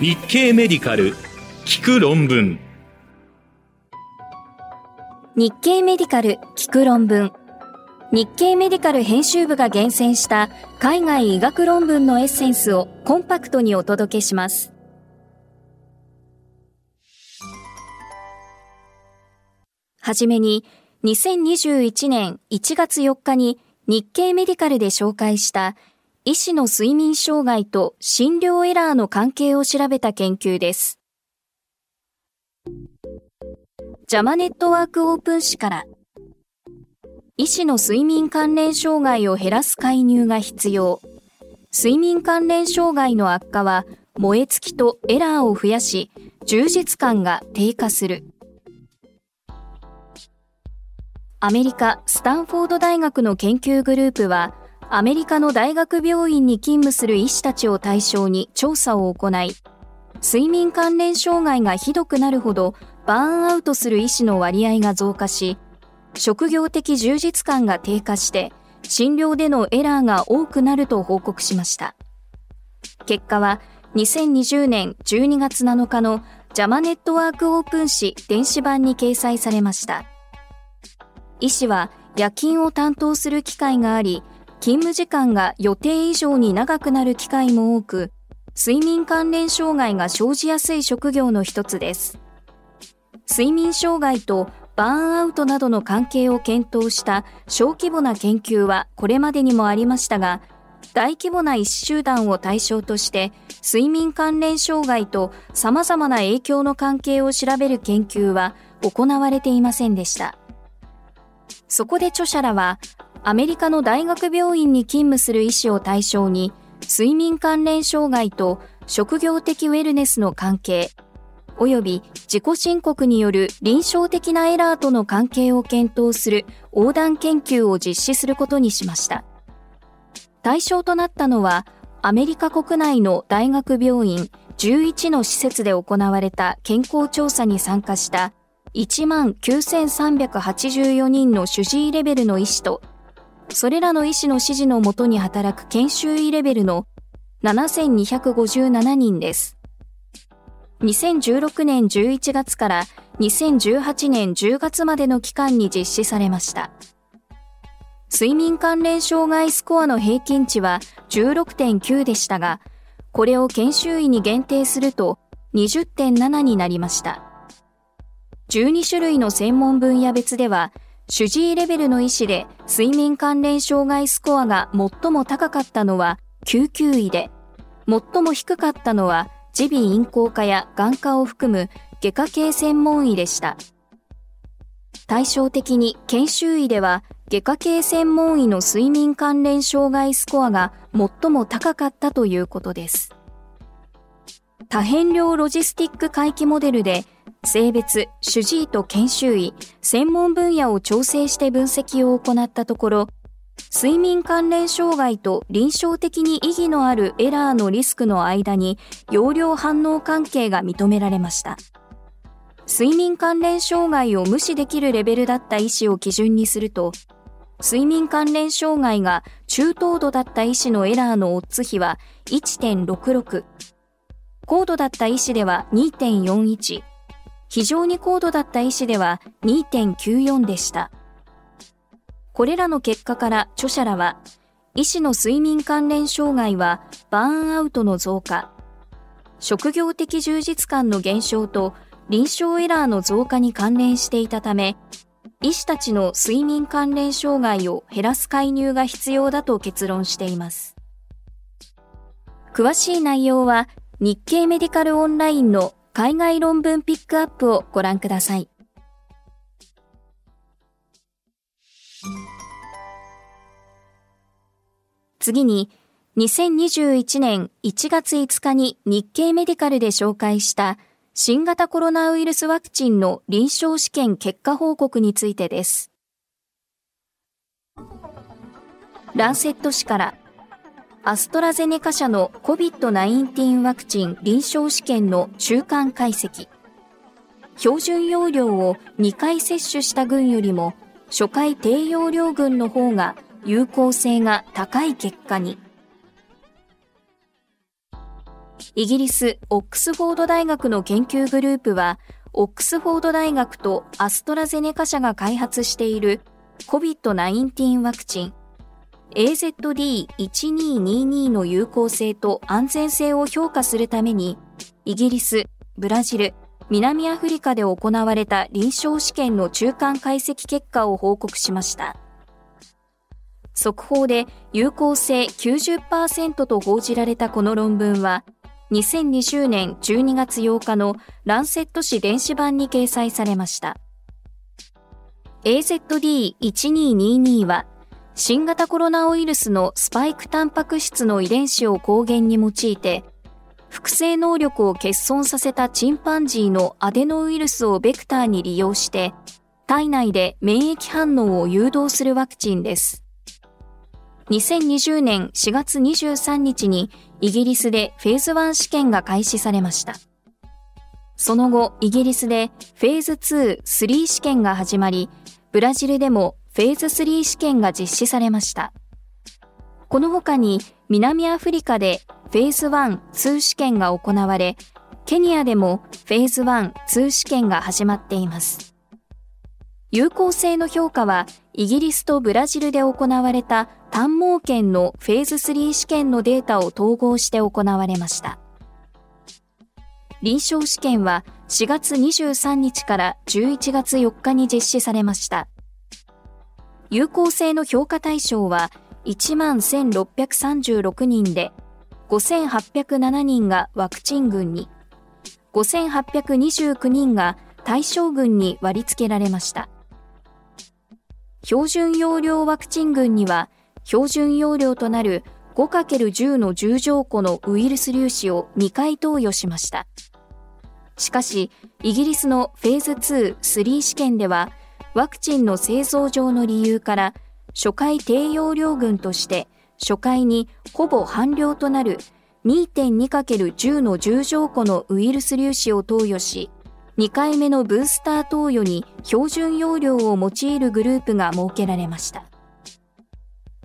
日経メディカル聞く論文日経メディカル聞く論文日経メディカル編集部が厳選した海外医学論文のエッセンスをコンパクトにお届けします。はじめに、2021年1月4日に日経メディカルで紹介した医師の睡眠障害と診療エラーの関係を調べた研究です。ジャマネットワークオープン誌から医師の睡眠関連障害を減らす介入が必要。睡眠関連障害の悪化は燃え尽きとエラーを増やし、充実感が低下する。アメリカ・スタンフォード大学の研究グループは、アメリカの大学病院に勤務する医師たちを対象に調査を行い、睡眠関連障害がひどくなるほどバーンアウトする医師の割合が増加し、職業的充実感が低下して診療でのエラーが多くなると報告しました。結果は2020年12月7日のジャマネットワークオープン誌電子版に掲載されました。医師は夜勤を担当する機会があり、勤務時間が予定以上に長くなる機会も多く、睡眠関連障害が生じやすい職業の一つです。睡眠障害とバーンアウトなどの関係を検討した小規模な研究はこれまでにもありましたが、大規模な医師集団を対象として睡眠関連障害と様々な影響の関係を調べる研究は行われていませんでした。そこで著者らはアメリカの大学病院に勤務する医師を対象に睡眠関連障害と職業的ウェルネスの関係、及び自己申告による臨床的なエラーとの関係を検討する横断研究を実施することにしました。対象となったのは、アメリカ国内の大学病院11の施設で行われた健康調査に参加した1万9384人の主治医レベルの医師と、それらの医師の指示のもとに働く研修医レベルの7257人です。2016年11月から2018年10月までの期間に実施されました。睡眠関連障害スコアの平均値は16.9でしたが、これを研修医に限定すると20.7になりました。12種類の専門分野別では、主治医レベルの医師で睡眠関連障害スコアが最も高かったのは救急医で、最も低かったのは耳鼻咽喉科や眼科を含む外科系専門医でした。対照的に研修医では外科系専門医の睡眠関連障害スコアが最も高かったということです。多変量ロジスティック回帰モデルで性別、主治医と研修医、専門分野を調整して分析を行ったところ、睡眠関連障害と臨床的に意義のあるエラーのリスクの間に容量反応関係が認められました。睡眠関連障害を無視できるレベルだった医師を基準にすると、睡眠関連障害が中等度だった医師のエラーのオッズ比は1.66、高度だった医師では2.41、非常に高度だった医師では2.94でした。これらの結果から著者らは、医師の睡眠関連障害はバーンアウトの増加、職業的充実感の減少と臨床エラーの増加に関連していたため、医師たちの睡眠関連障害を減らす介入が必要だと結論しています。詳しい内容は日経メディカルオンラインの海外論文ピックアップをご覧ください。次に、2021年1月5日に日経メディカルで紹介した新型コロナウイルスワクチンの臨床試験結果報告についてです。ランセット氏からアストラゼネカ社の COVID-19 ワクチン臨床試験の中間解析。標準容量を2回接種した群よりも初回低用量群の方が有効性が高い結果に。イギリス・オックスフォード大学の研究グループは、オックスフォード大学とアストラゼネカ社が開発している COVID-19 ワクチン AZD1222 の有効性と安全性を評価するために、イギリス、ブラジル、南アフリカで行われた臨床試験の中間解析結果を報告しました。速報で有効性90%と報じられたこの論文は、2020年12月8日のランセット誌電子版に掲載されました。AZD1222 は、新型コロナウイルスのスパイクタンパク質の遺伝子を抗原に用いて、複製能力を欠損させたチンパンジーのアデノウイルスをベクターに利用して、体内で免疫反応を誘導するワクチンです。2020年4月23日にイギリスでフェーズ1試験が開始されました。その後、イギリスでフェーズ2、3試験が始まり、ブラジルでもフェーズ3試験が実施されました。この他に南アフリカでフェーズ1、2試験が行われ、ケニアでもフェーズ1、2試験が始まっています。有効性の評価はイギリスとブラジルで行われた単毛圏のフェーズ3試験のデータを統合して行われました。臨床試験は4月23日から11月4日に実施されました。有効性の評価対象は1万1636人で、5807人がワクチン群に、5829人が対象群に割り付けられました。標準容量ワクチン群には、標準容量となる 5×10 の10乗個のウイルス粒子を2回投与しました。しかし、イギリスのフェーズ2、3試験では、ワクチンの製造上の理由から、初回低容量群として、初回にほぼ半量となる 2.2×10 の10乗個のウイルス粒子を投与し、2回目のブースター投与に標準容量を用いるグループが設けられました。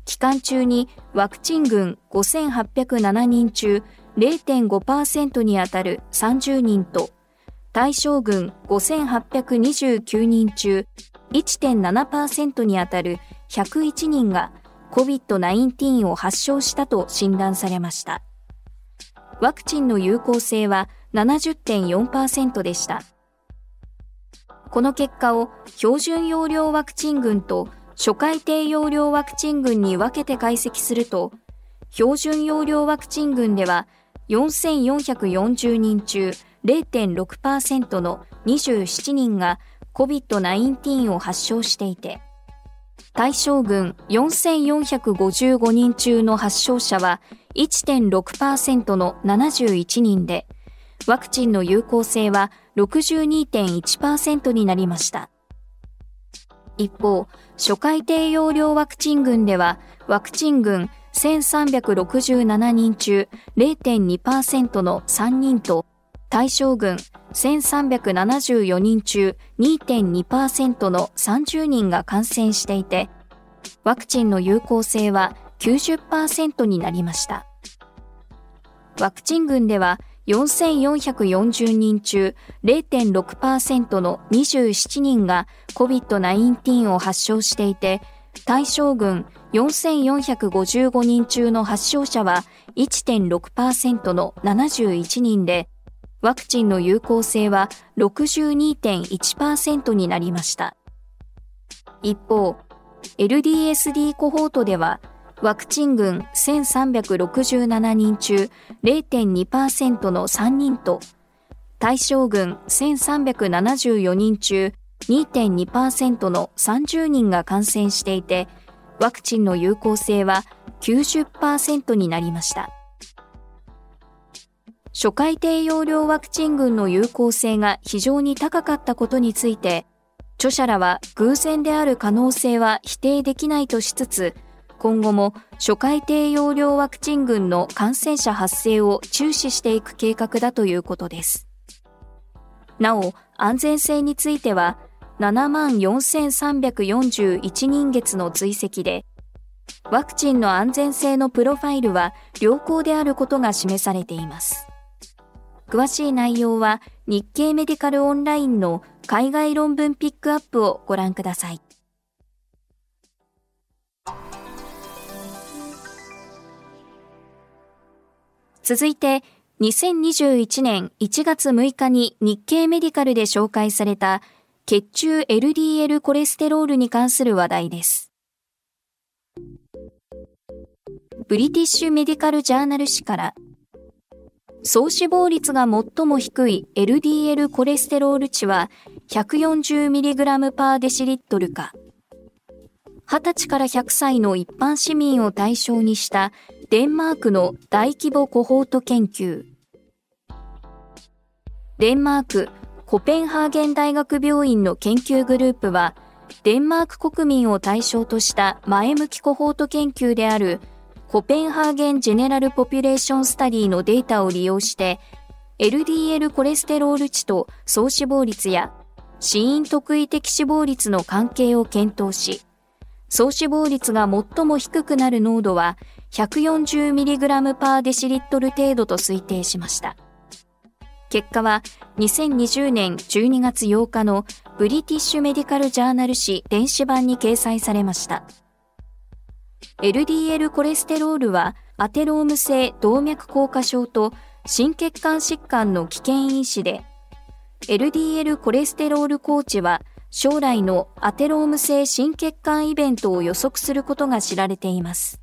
期間中にワクチン群5807人中0.5%にあたる30人と対象群5829人中1.7%にあたる101人が COVID-19 を発症したと診断されました。ワクチンの有効性は70.4%でした。この結果を標準容量ワクチン群と初回低容量ワクチン群に分けて解析すると、標準容量ワクチン群では4440人中0.6%の27人が COVID-19 を発症していて、対象群4455人中の発症者は1.6%の71人で、ワクチンの有効性は62.1%になりました。一方、初回低用量ワクチン群では、ワクチン群1367人中0.2%の3人と、対象群1374人中2.2%の30人が感染していて、ワクチンの有効性は90%になりました。ワクチン群では4440人中0.6%の27人が COVID-19 を発症していて、対象群4455人中の発症者は1.6%の71人で、ワクチンの有効性は62.1%になりました。一方、LDSD コホートではワクチン群1367人中0.2%の3人と、対象群1374人中2.2%の30人が感染していて、ワクチンの有効性は90%になりました。初回低用量ワクチン群の有効性が非常に高かったことについて、著者らは偶然である可能性は否定できないとしつつ、今後も初回低用量ワクチン群の感染者発生を注視していく計画だということです。なお、安全性については、7万4341人月の追跡で、ワクチンの安全性のプロファイルは良好であることが示されています。詳しい内容は日経メディカルオンラインの海外論文ピックアップをご覧ください。続いて、2021年1月6日に日経メディカルで紹介された血中 LDL コレステロールに関する話題です。ブリティッシュメディカルジャーナル誌から総死亡率が最も低い LDL コレステロール値は 140mg パーデシリットルか20歳から100歳の一般市民を対象にしたデンマークの大規模コホート研究。デンマークコペンハーゲン大学病院の研究グループは、デンマーク国民を対象とした前向きコホート研究である Copenhagen General Population Study のデータを利用して、LDL コレステロール値と総死亡率や死因特異的死亡率の関係を検討し、総死亡率が最も低くなる濃度は 140mg パーデシリットル程度と推定しました。結果は2020年12月8日のブリティッシュメディカルジャーナル誌電子版に掲載されました。LDL コレステロールはアテローム性動脈硬化症と心血管疾患の危険因子で LDL コレステロール高値は将来のアテローム性心血管イベントを予測することが知られています。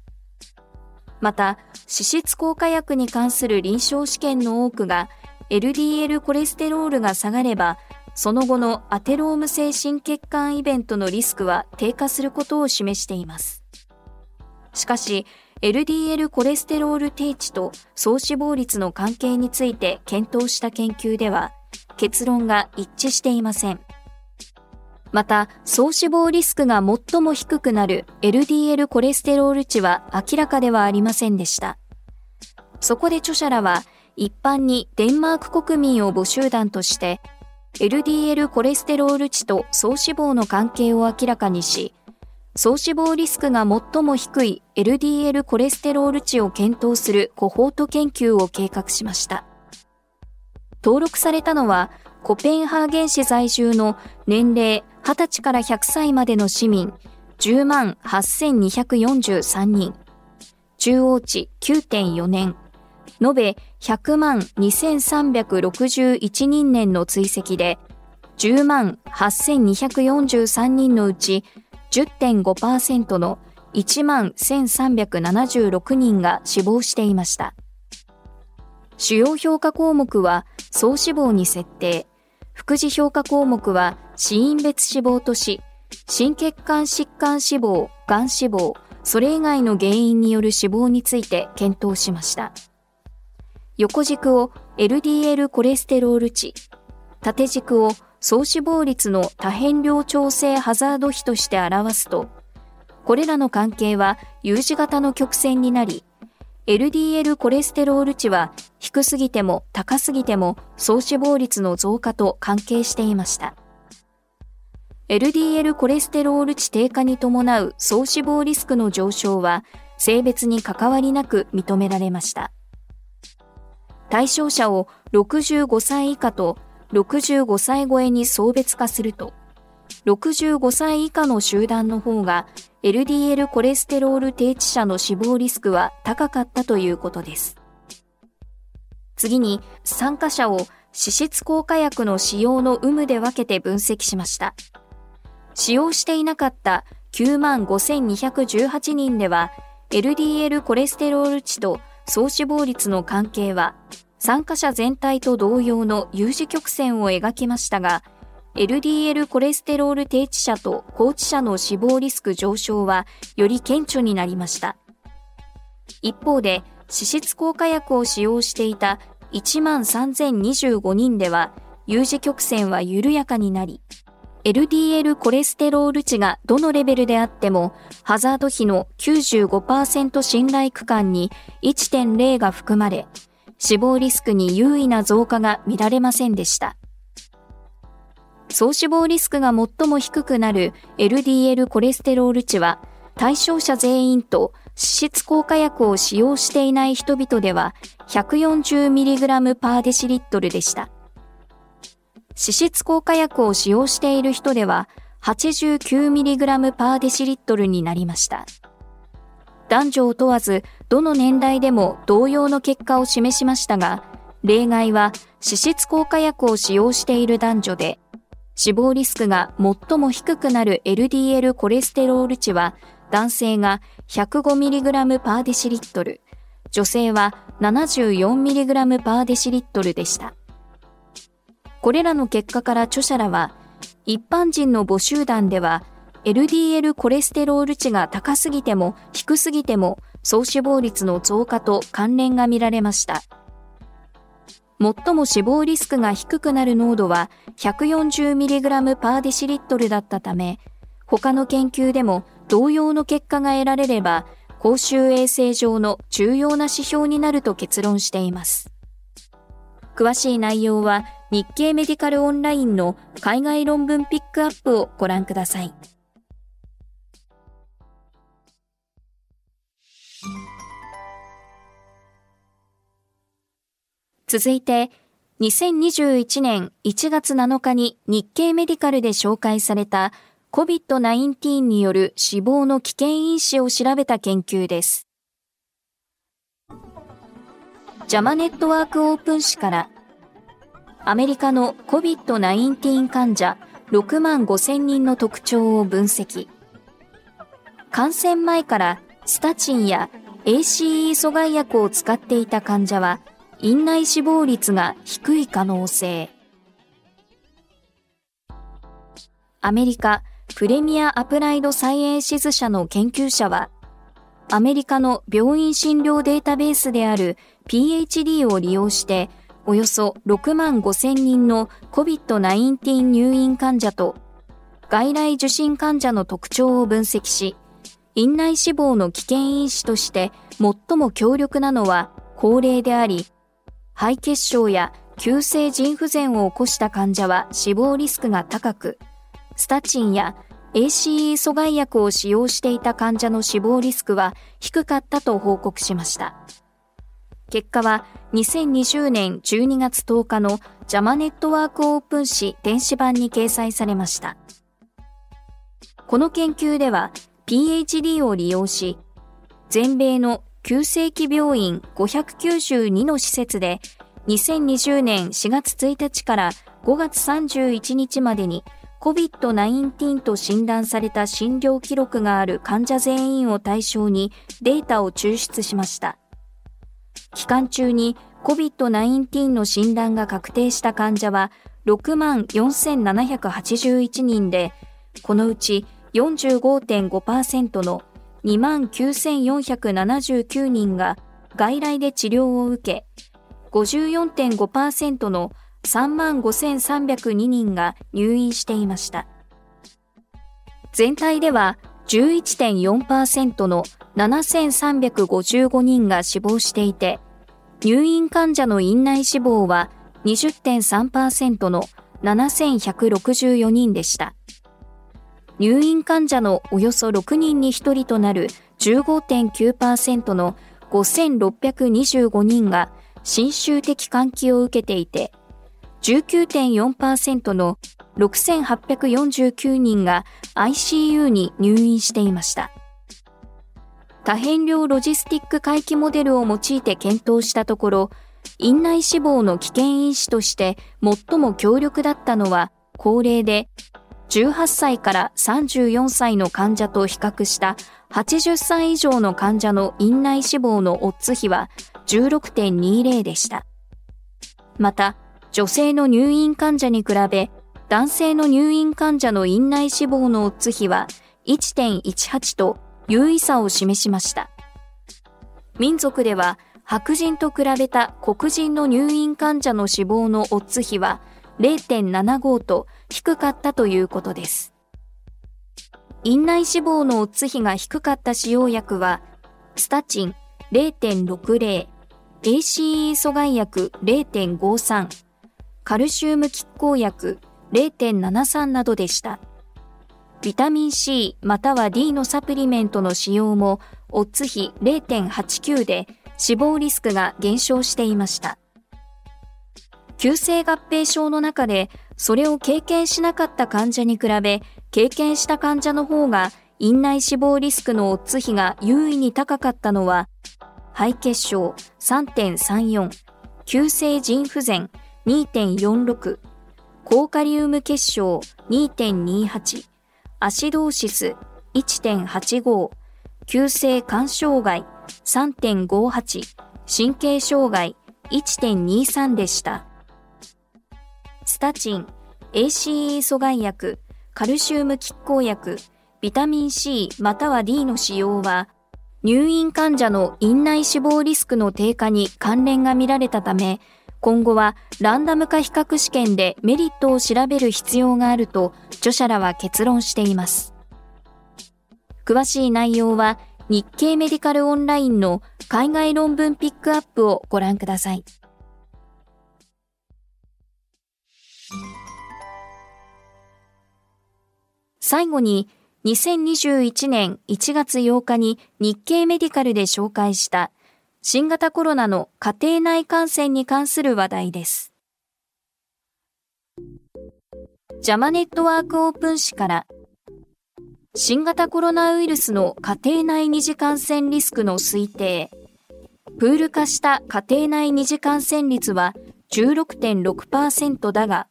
また、脂質効果薬に関する臨床試験の多くが LDL コレステロールが下がれば、その後のアテローム性心血管イベントのリスクは低下することを示しています。しかし、LDL コレステロール低値と総死亡率の関係について検討した研究では、結論が一致していません。また、総死亡リスクが最も低くなる LDL コレステロール値は明らかではありませんでした。そこで著者らは、一般にデンマーク国民を募集団として、LDL コレステロール値と総死亡の関係を明らかにし、総死亡リスクが最も低い LDL コレステロール値を検討するコホート研究を計画しました。登録されたのは、コペンハーゲン市在住の年齢20歳から100歳までの市民10万8243人、中央値9.4年、延べ100万2361人年の追跡で、10万8243人のうち10.5%の1万1376人が死亡していました。主要評価項目は総死亡に設定、副次評価項目は死因別死亡とし、心血管疾患死亡、がん死亡、それ以外の原因による死亡について検討しました。横軸を LDL コレステロール値、縦軸を総死亡率の多変量調整ハザード比として表すと、これらの関係は U 字型の曲線になり、LDL コレステロール値は低すぎても高すぎても総死亡率の増加と関係していました。LDL コレステロール値低下に伴う総死亡リスクの上昇は性別に関わりなく認められました。対象者を65歳以下と65歳超えに層別化すると、65歳以下の集団の方が LDL コレステロール低地者の死亡リスクは高かったということです。次に参加者を脂質効果薬の使用の有無で分けて分析しました。使用していなかった9万5218人では LDL コレステロール値と総死亡率の関係は参加者全体と同様の U 字曲線を描きましたが LDL コレステロール低地者と高地者の死亡リスク上昇はより顕著になりました。一方で、脂質効果薬を使用していた1万3025人では U 字曲線は緩やかになり、LDL コレステロール値がどのレベルであっても、ハザード比の95%信頼区間に1.0が含まれ、死亡リスクに優位な増加が見られませんでした。総死亡リスクが最も低くなる LDL コレステロール値は対象者全員と脂質効果薬を使用していない人々では 140mg パーデシリットルでした。脂質効果薬を使用している人では 89mg パーデシリットルになりました。男女を問わず、どの年代でも同様の結果を示しましたが、例外は脂質効果薬を使用している男女で、死亡リスクが最も低くなる LDL コレステロール値は、男性が 105mg パーデシリットル、女性は 74mg パーデシリットルでした。これらの結果から著者らは、一般人の母集団では LDL コレステロール値が高すぎても低すぎても総死亡率の増加と関連が見られました。最も死亡リスクが低くなる濃度は 140mg パーデシリットルだったため、他の研究でも同様の結果が得られれば、公衆衛生上の重要な指標になると結論しています。詳しい内容は日経メディカルオンラインの海外論文ピックアップをご覧ください。続いて、2021年1月7日に日経メディカルで紹介された COVID-19 による死亡の危険因子を調べた研究です。ジャマネットワークオープン誌からアメリカの COVID-19 患者6万5千人の特徴を分析。感染前からスタチンや ACE 阻害薬を使っていた患者は院内死亡率が低い可能性。アメリカプレミアアプライドサイエンシズ社の研究者は、アメリカの病院診療データベースである PHD を利用して、およそ6万5千人の COVID-19 入院患者と外来受診患者の特徴を分析し、院内死亡の危険因子として最も強力なのは高齢であり、肺血症や急性腎不全を起こした患者は死亡リスクが高く、スタチンや ACE 阻害薬を使用していた患者の死亡リスクは低かったと報告しました。結果は2020年12月10日のジャマネットワークオープン誌電子版に掲載されました。この研究では PHD を利用し、全米の急性期病院592の施設で2020年4月1日から5月31日までに COVID-19 と診断された診療記録がある患者全員を対象にデータを抽出しました。期間中に COVID-19 の診断が確定した患者は6万4781人で、このうち45.5%の2万9479人が外来で治療を受け、54.5%の3万5302人が入院していました。全体では11.4%の7355人が死亡していて、入院患者の院内死亡は20.3%の7164人でした。入院患者のおよそ6人に1人となる15.9%の5625人が侵襲的換気を受けていて、19.4%の6849人が ICU に入院していました。多変量ロジスティック回帰モデルを用いて検討したところ、院内死亡の危険因子として最も強力だったのは高齢で18歳から34歳の患者と比較した80歳以上の患者の院内死亡のオッズ比は16.20でした。また、女性の入院患者に比べ、男性の入院患者の院内死亡のオッズ比は1.18と優位差を示しました。民族では白人と比べた黒人の入院患者の死亡のオッズ比は0.75と低かったということです。院内死亡のオッズ比が低かった使用薬は、スタチン0.60、ACE 阻害薬0.53、カルシウム拮抗薬0.73などでした。ビタミン C または D のサプリメントの使用もオッズ比0.89で死亡リスクが減少していました。急性合併症の中でそれを経験しなかった患者に比べ経験した患者の方が院内死亡リスクのオッズ比が優位に高かったのは肺血症3.34、急性腎不全2.46、高カリウム結晶2.28、アシドーシス1.85、急性肝障害3.58、神経障害1.23でした。スタチン、ACE 阻害薬、カルシウム拮抗薬、ビタミン C または D の使用は、入院患者の院内死亡リスクの低下に関連が見られたため、今後はランダム化比較試験でメリットを調べる必要があると著者らは結論しています。詳しい内容は日経メディカルオンラインの海外論文ピックアップをご覧ください。最後に2021年1月8日に日経メディカルで紹介した新型コロナの家庭内感染に関する話題です。ジャマネットワークオープン誌から新型コロナウイルスの家庭内二次感染リスクの推定プール化した家庭内二次感染率は16.6%だが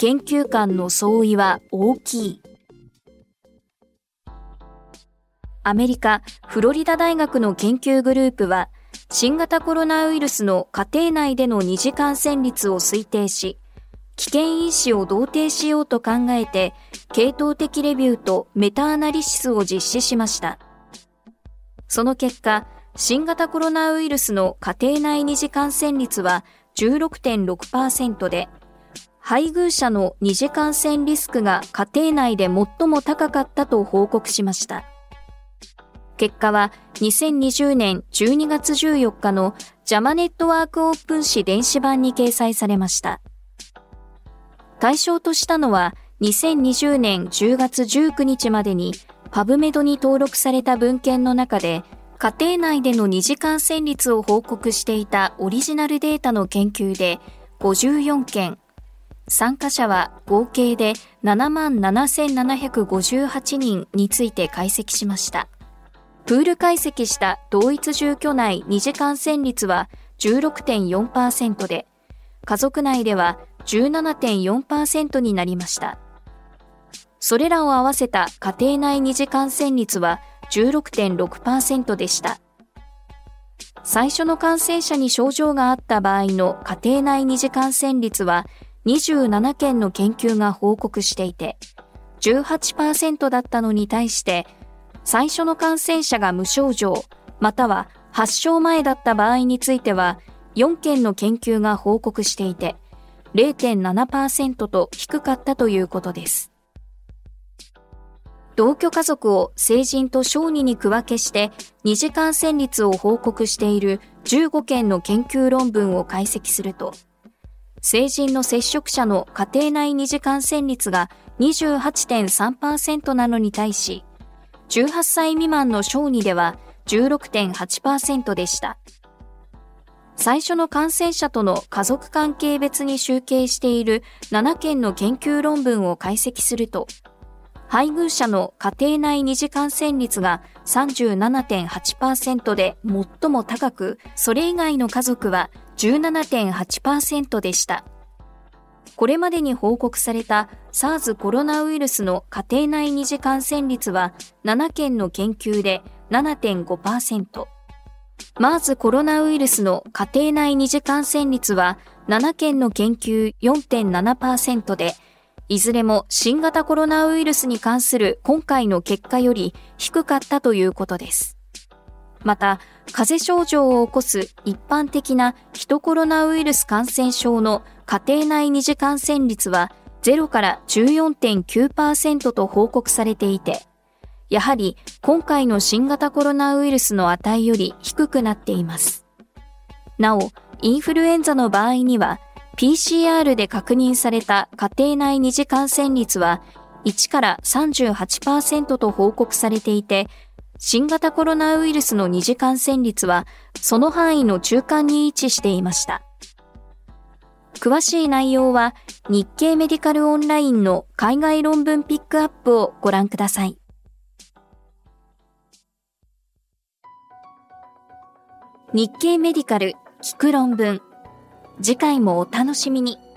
研究間の相違は大きい。アメリカ・フロリダ大学の研究グループは新型コロナウイルスの家庭内での二次感染率を推定し、危険因子を同定しようと考えて、系統的レビューとメタアナリシスを実施しました。その結果、新型コロナウイルスの家庭内二次感染率は16.6%で、配偶者の二次感染リスクが家庭内で最も高かったと報告しました。結果は2020年12月14日のジャマネットワークオープン誌電子版に掲載されました。対象としたのは2020年10月19日までにパブメドに登録された文献の中で家庭内での二次感染率を報告していたオリジナルデータの研究で54件、参加者は合計で7万7758人について解析しました。プール解析した同一住居内二次感染率は16.4%で、家族内では17.4%になりました。それらを合わせた家庭内二次感染率は16.6%でした。最初の感染者に症状があった場合の家庭内二次感染率は27件の研究が報告していて、18%だったのに対して最初の感染者が無症状、または発症前だった場合については、4件の研究が報告していて、0.7%と低かったということです。同居家族を成人と小児に区分けして二次感染率を報告している15件の研究論文を解析すると、成人の接触者の家庭内二次感染率が28.3%なのに対し、18歳未満の小児では16.8%でした。最初の感染者との家族関係別に集計している7件の研究論文を解析すると、配偶者の家庭内二次感染率が37.8%で最も高く、それ以外の家族は17.8%でした。これまでに報告された SARS コロナウイルスの家庭内二次感染率は7件の研究で7.5%。MERS コロナウイルスの家庭内二次感染率は7件の研究4.7%で、いずれも新型コロナウイルスに関する今回の結果より低かったということです。また、風邪症状を起こす一般的なヒトコロナウイルス感染症の家庭内二次感染率は0から14.9%と報告されていて、やはり今回の新型コロナウイルスの値より低くなっています。なお、インフルエンザの場合には、PCR で確認された家庭内二次感染率は1から38%と報告されていて、新型コロナウイルスの二次感染率はその範囲の中間に位置していました。詳しい内容は日経メディカルオンラインの海外論文ピックアップをご覧ください。日経メディカル聞く論文。次回もお楽しみに。